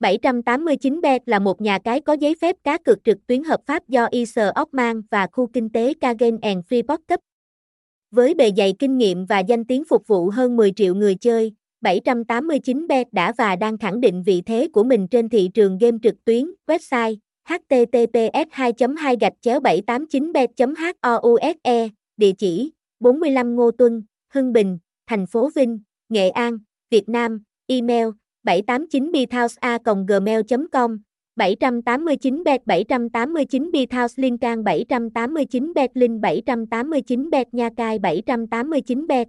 789bet là một nhà cái có giấy phép cá cược trực tuyến hợp pháp do Isar Ockman và khu kinh tế Kagen and Freeport cấp. Với bề dày kinh nghiệm và danh tiếng phục vụ hơn 10 triệu người chơi, 789bet đã và đang khẳng định vị thế của mình trên thị trường game trực tuyến. Website https 2 2 789 bet house địa chỉ 45 Ngô Tuân, Hưng Bình, thành phố Vinh, Nghệ An, Việt Nam, email 789bithouse.gmail.com 789 bet 789 bithouse liên can 789 bet linh 789 bet nha cai 789 bet